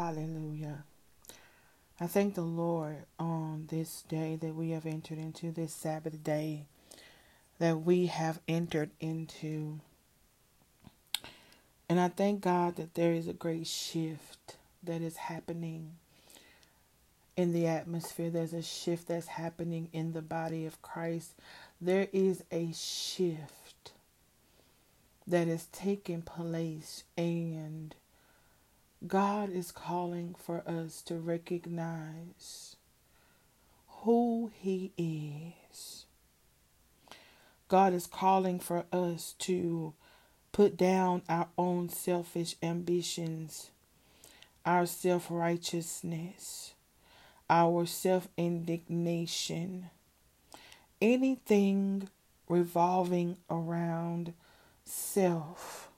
Hallelujah. I thank the Lord on this day that we have entered into, this Sabbath day that we have entered into. And I thank God that there is a great shift that is happening in the atmosphere. There's a shift that's happening in the body of Christ. There is a shift that is taking place, and God is calling for us to recognize who He is. God is calling for us to put down our own selfish ambitions, our self righteousness, our self indignation, anything revolving around self.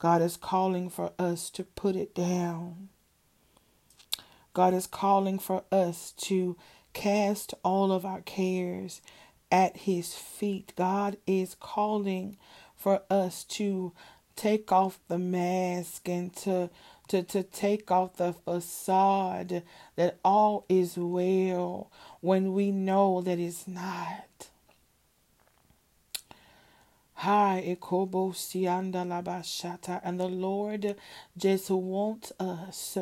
God is calling for us to put it down. God is calling for us to cast all of our cares at His feet. God is calling for us to take off the mask and to to, to take off the facade that all is well when we know that it's not. Hi, Ekobo Sianda Labashata. And the Lord just wants us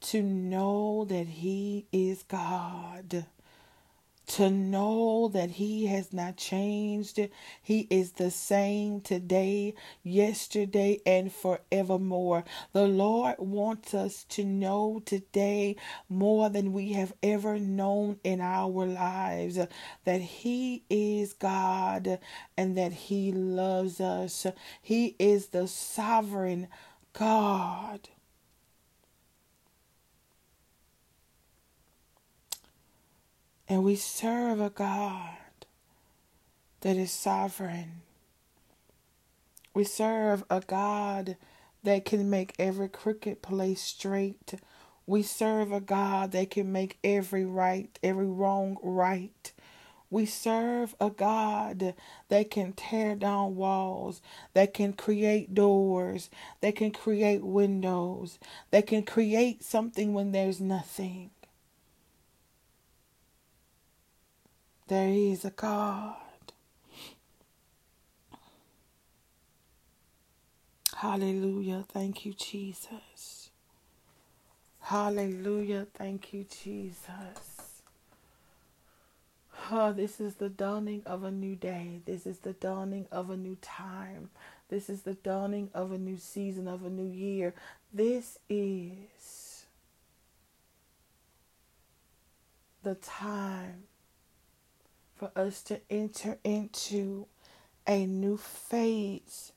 to know that He is God to know that He has not changed. He is the same today, yesterday, and forevermore. The Lord wants us to know today more than we have ever known in our lives that He is God and that He loves us. He is the sovereign God. And we serve a God that is sovereign. We serve a God that can make every crooked place straight. We serve a God that can make every right, every wrong right. We serve a God that can tear down walls, that can create doors, that can create windows, that can create something when there's nothing. There is a God. Hallelujah. Thank you, Jesus. Hallelujah. Thank you, Jesus. Oh, this is the dawning of a new day. This is the dawning of a new time. This is the dawning of a new season, of a new year. This is the time for us to enter into a new phase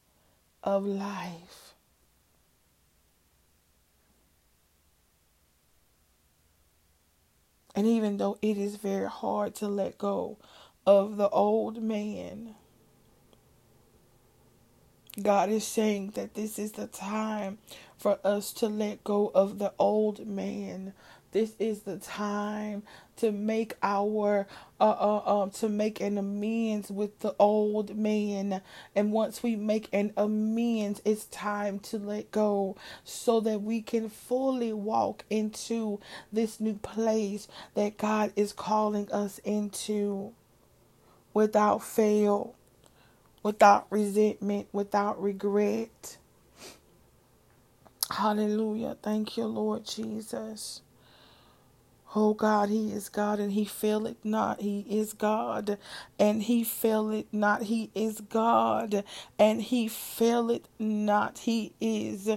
of life. And even though it is very hard to let go of the old man, God is saying that this is the time for us to let go of the old man this is the time to make our uh, uh um to make an amends with the old man. And once we make an amends it's time to let go so that we can fully walk into this new place that God is calling us into without fail without resentment without regret. Hallelujah. Thank you lord jesus Oh God, He is God and He faileth not. He is God and He faileth not. He is God and He faileth not. He is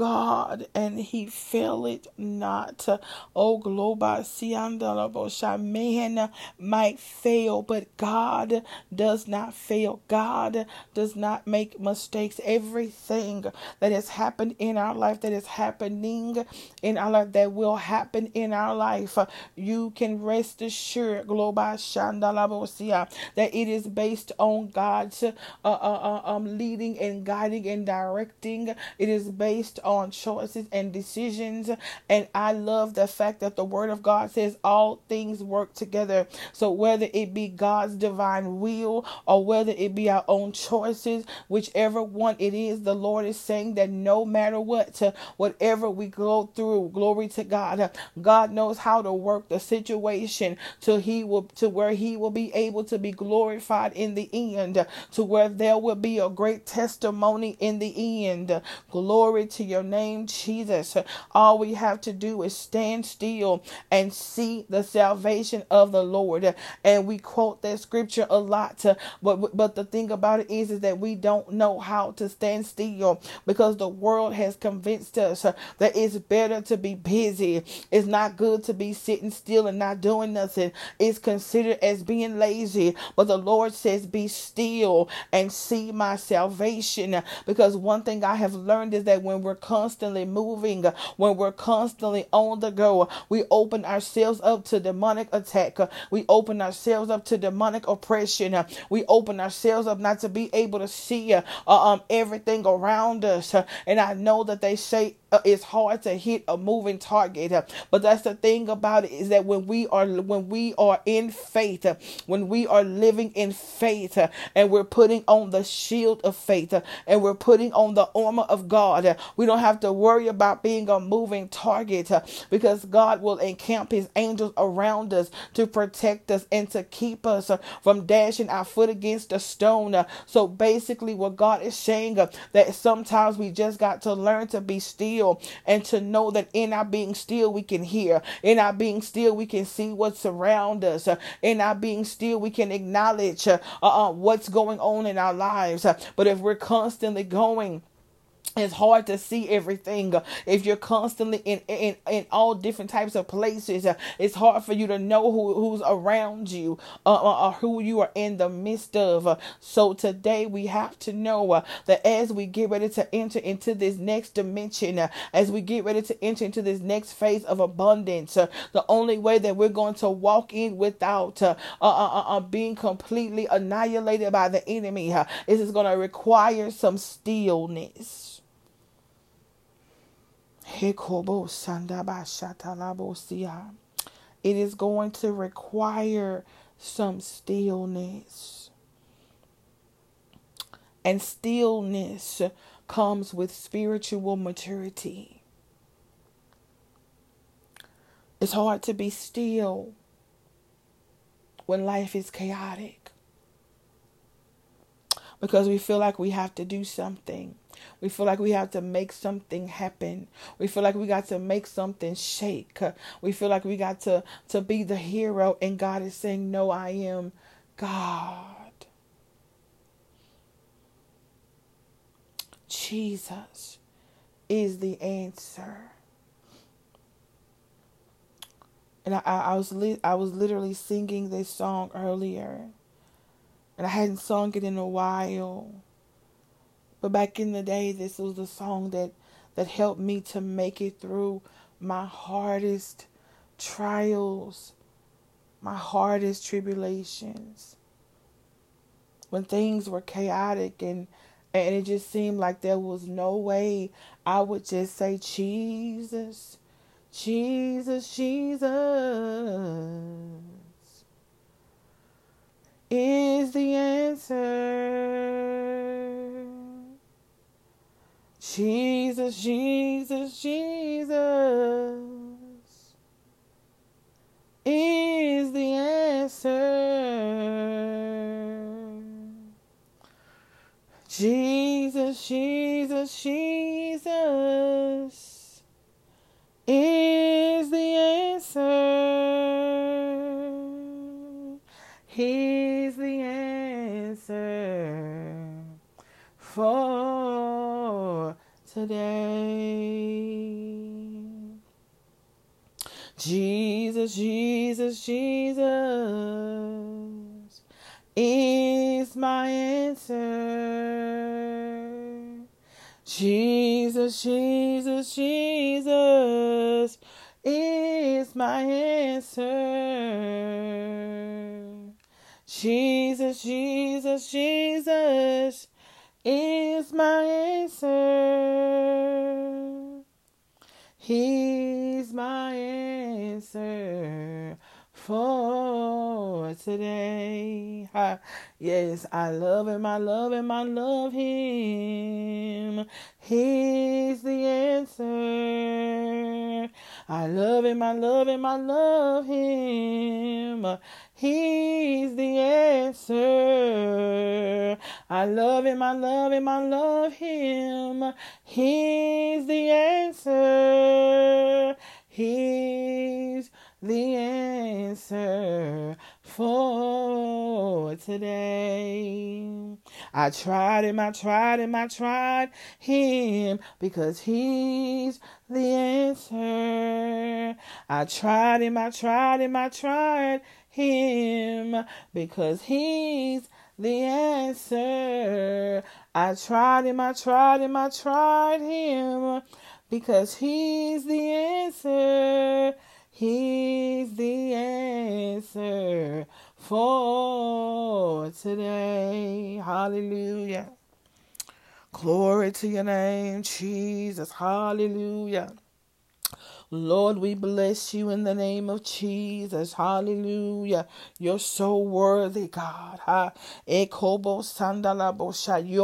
God and he faileth not. Oh, globa man might fail, but God does not fail. God does not make mistakes. Everything that has happened in our life, that is happening in our life, that will happen in our life, you can rest assured, globa Shandalabosia, that it is based on God's uh, uh, uh, um, leading and guiding and directing. It is based on choices and decisions. And I love the fact that the Word of God says all things work together. So whether it be God's divine will or whether it be our own choices, whichever one it is, the Lord is saying that no matter what, whatever we go through, glory to God, God knows how to work the situation to He will to where He will be able to be glorified in the end, to where there will be a great testimony in the end. Glory to your name, Jesus. All we have to do is stand still and see the salvation of the Lord. And we quote that scripture a lot. But but the thing about it is, is that we don't know how to stand still because the world has convinced us that it's better to be busy. It's not good to be sitting still and not doing nothing. It's considered as being lazy. But the Lord says, Be still and see my salvation. Because one thing I have learned is that when we're constantly moving, when we're constantly on the go, we open ourselves up to demonic attack. We open ourselves up to demonic oppression. We open ourselves up not to be able to see uh, um, everything around us. And I know that they say it's hard to hit a moving target. Uh, but that's the thing about it is that when we are when we are in faith uh, when we are living in faith uh, and we're putting on the shield of faith uh, and we're putting on the armor of God uh, we don't have to worry about being a moving target because God will encamp his angels around us to protect us and to keep us from dashing our foot against a stone. So basically what God is saying that sometimes we just got to learn to be still still and to know that in our being still we can hear. In our being still we can see what's around us. In our being still we can acknowledge uh, uh, what's going on in our lives. But if we're constantly going, it's hard to see everything if you're constantly in in, in all different types of places it's hard for you to know who, who's around you uh, uh, or who you are in the midst of. So today we have to know uh, that as we get ready to enter into this next dimension uh, as we get ready to enter into this next phase of abundance uh, the only way that we're going to walk in without uh, being completely annihilated by the enemy is it's going to require some stillness it is going to require some stillness. And stillness comes with spiritual maturity. It's hard to be still when life is chaotic because we feel like we have to do something. We feel like we have to make something happen. We feel like we got to make something shake. We feel like we got to, to be the hero, and God is saying, No, I am God. Jesus is the answer. And I, I, was li- I was literally singing this song earlier, and I hadn't sung it in a while. But back in the day, this was the song that, that helped me to make it through my hardest trials, my hardest tribulations. When things were chaotic and and it just seemed like there was no way I would just say Jesus, Jesus, Jesus is the answer. Jesus, Jesus, Jesus is the answer. Jesus, Jesus, Jesus is the answer. Today. Jesus, Jesus, Jesus is my answer. Jesus, Jesus, Jesus is my answer. Jesus, Jesus, Jesus is my answer. He's my answer for today. Yes, I love him, I love him, I love him. He's the answer. I love him, I love him, I love him. He's the answer. I love him, I love him, I love him. He's the answer. He's the answer for today. I tried him, I tried him, I tried him because he's the answer. I tried him, I tried him, I tried him because he's the answer. I tried him, I tried him, I tried him because he's the answer. He's the answer for today. Hallelujah. Glory to your name, Jesus. Hallelujah. Lord, we bless you in the name of Jesus. Hallelujah. You're so worthy, God. You're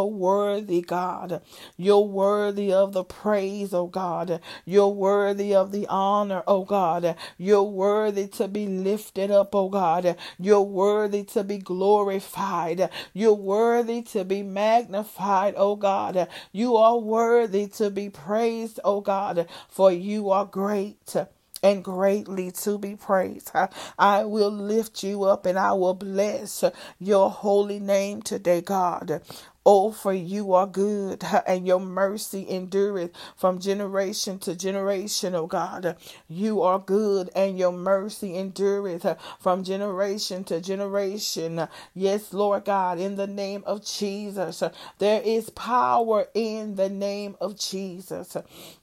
worthy, God. You're worthy of the praise, oh God. You're worthy of the honor, oh God. You're worthy to be lifted up, oh God. You're worthy to be glorified. You're worthy to be magnified, oh God. You are worthy to be praised, oh God, for you are great great and greatly to be praised. I will lift you up and I will bless your holy name today, God. Oh, for you are good, and your mercy endureth from generation to generation, oh God. You are good, and your mercy endureth from generation to generation. Yes, Lord God, in the name of Jesus, there is power in the name of Jesus.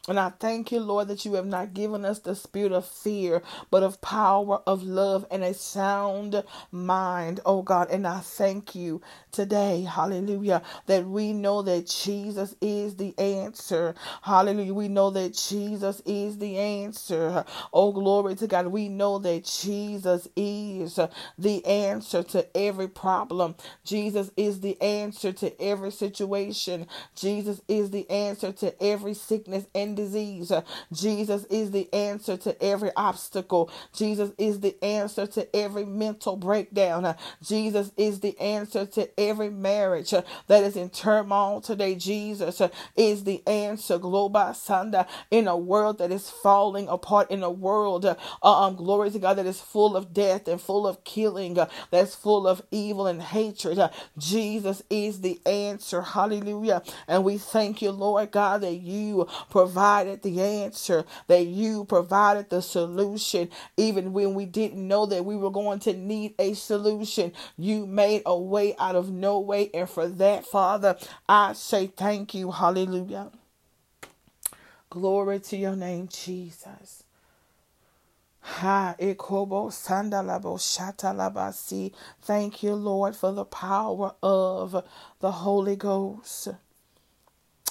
And I thank you, Lord, that you have not given us the spirit of fear, but of power, of love, and a sound mind, oh God. And I thank you today, hallelujah, that we know that Jesus is the answer. Hallelujah. We know that Jesus is the answer. Oh, glory to God. We know that Jesus is the answer to every problem. Jesus is the answer to every situation. Jesus is the answer to every sickness and disease. Jesus is the answer to every obstacle. Jesus is the answer to every mental breakdown. Jesus is the answer to every marriage that is in turmoil today. Jesus is the answer. Globa Sanda in a world that is falling apart, in a world, uh, um, glory to God, that is full of death and full of killing, uh, that's full of evil and hatred. Uh, Jesus is the answer. Hallelujah. And we thank you, Lord God, that you provided the answer, that you provided the solution, even when we didn't know that we were going to need a solution. You made a way out of no way. And for that, Father, I say thank you. Hallelujah. Glory to your name, Jesus. Ha ekobo sandalabo shatalabasi. Thank you, Lord, for the power of the Holy Ghost.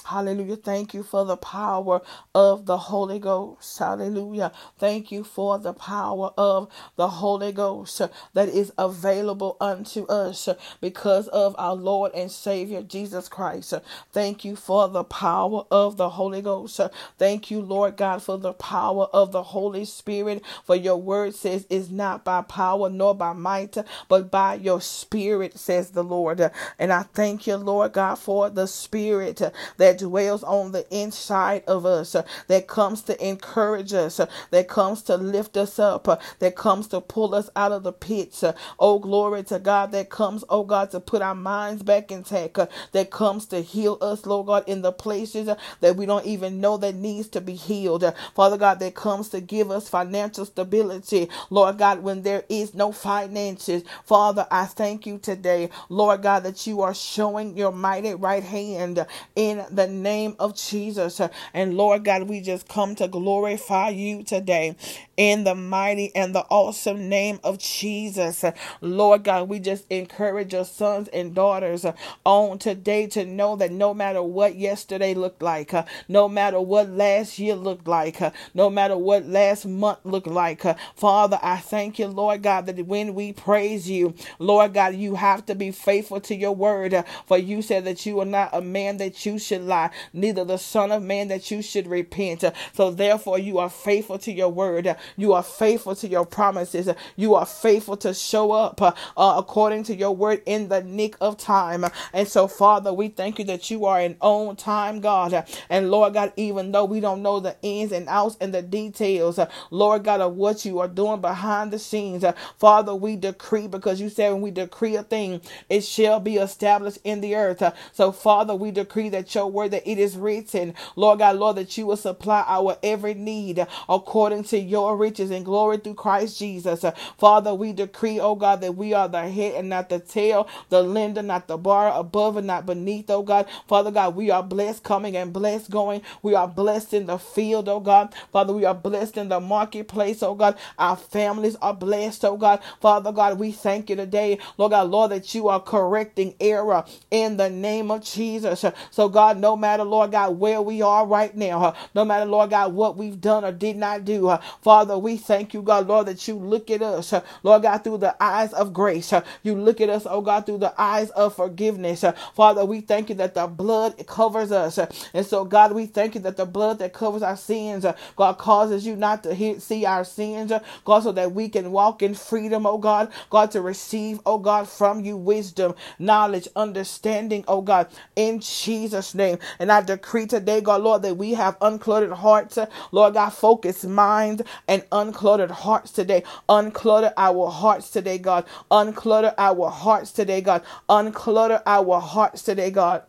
Hallelujah. Thank you for the power of the Holy Ghost. Hallelujah. Thank you for the power of the Holy Ghost that is available unto us because of our Lord and Savior Jesus Christ. Thank you for the power of the Holy Ghost. Thank you, Lord God, for the power of the Holy Spirit. For your word says, is not by power nor by might, but by your spirit, says the Lord. And I thank you, Lord God, for the spirit that that dwells on the inside of us, uh, that comes to encourage us, uh, that comes to lift us up, uh, that comes to pull us out of the pits. Oh, glory to God, that comes, oh God, to put our minds back intact, that comes to heal us, Lord God, in the places that we don't even know that needs to be healed. Father God, that comes to give us financial stability, Lord God, when there is no finances. Father, I thank you today, Lord God, that you are showing your mighty right hand in the the name of Jesus. And Lord God, we just come to glorify you today in the mighty and the awesome name of Jesus. Lord God, we just encourage your sons and daughters on today to know that no matter what yesterday looked like, no matter what last year looked like, no matter what last month looked like, Father, I thank you, Lord God, that when we praise you, Lord God, you have to be faithful to your word. For you said that you are not a man that you should lie, neither the Son of Man that you should repent. So therefore, you are faithful to your word. You are faithful to your promises. You are faithful to show up uh, according to your word in the nick of time. And so, Father, we thank you that you are an on time God. And Lord God, even though we don't know the ins and outs and the details, Lord God, of what you are doing behind the scenes, Father, we decree because you said when we decree a thing, it shall be established in the earth. So, Father, we decree that your word that it is written, Lord God, Lord, that you will supply our every need according to your riches and glory through Christ Jesus. Uh, Father, we decree, oh God, that we are the head and not the tail, the lender, not the bar, above and not beneath, oh God. Father God, we are blessed coming and blessed going. We are blessed in the field, oh God. Father, we are blessed in the marketplace, oh God. Our families are blessed, oh God. Father God, we thank you today, Lord God, Lord, that you are correcting error in the name of Jesus. Uh, so, God, no matter, Lord God, where we are right now, uh, no matter, Lord God, what we've done or did not do, Father, we thank you, God, Lord, that you look at us, uh, Lord God, through the eyes of grace. Uh, you look at us, oh God, through the eyes of forgiveness. Uh, Father, we thank you that the blood covers us. And so, God, we thank you that the blood that covers our sins, God, causes you not to see our sins, God, so that we can walk in freedom, oh God, God, to receive, oh God, from you wisdom, knowledge, understanding, oh God, in Jesus' name. And I decree today, God, Lord, that we have uncluttered hearts, Lord God, focused minds and uncluttered hearts today. Unclutter our hearts today, God. Unclutter our hearts today, God. Unclutter our hearts today, God.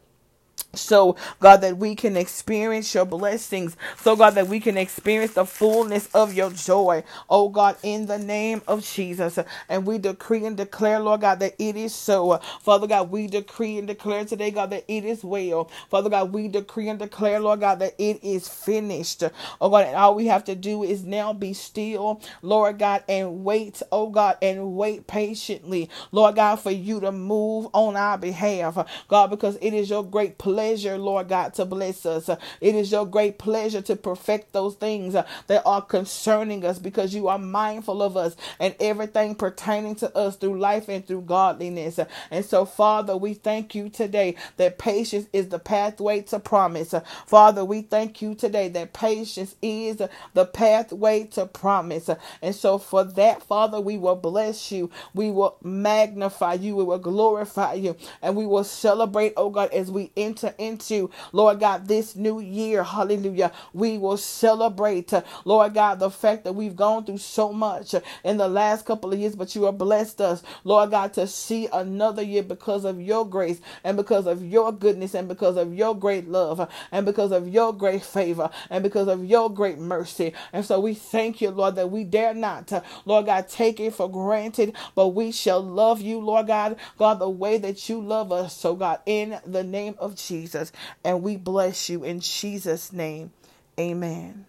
So, God, that we can experience your blessings. So, God, that we can experience the fullness of your joy. Oh, God, in the name of Jesus. And we decree and declare, Lord God, that it is so. Father God, we decree and declare today, God, that it is well. Father God, we decree and declare, Lord God, that it is finished. Oh, God, and all we have to do is now be still, Lord God, and wait, oh, God, and wait patiently, Lord God, for you to move on our behalf. God, because it is your great pleasure Lord God, to bless us. Uh, it is your great pleasure to perfect those things uh, that are concerning us because you are mindful of us and everything pertaining to us through life and through godliness. Uh, and so, Father, we thank you today that patience is the pathway to promise. Uh, Father, we thank you today that patience is the pathway to promise. And so, for that, Father, we will bless you. We will magnify you. We will glorify you. And we will celebrate, oh God, as we enter into, Lord God, this new year. Hallelujah. We will celebrate, Lord God, the fact that we've gone through so much in the last couple of years, but you have blessed us, Lord God, to see another year because of your grace and because of your goodness and because of your great love and because of your great favor and because of your great mercy. And so we thank you, Lord, that we dare not, Lord God, take it for granted, but we shall love you, Lord God, God, the way that you love us. So, God, in the name of. Jesus. And we bless you in Jesus' name. Amen.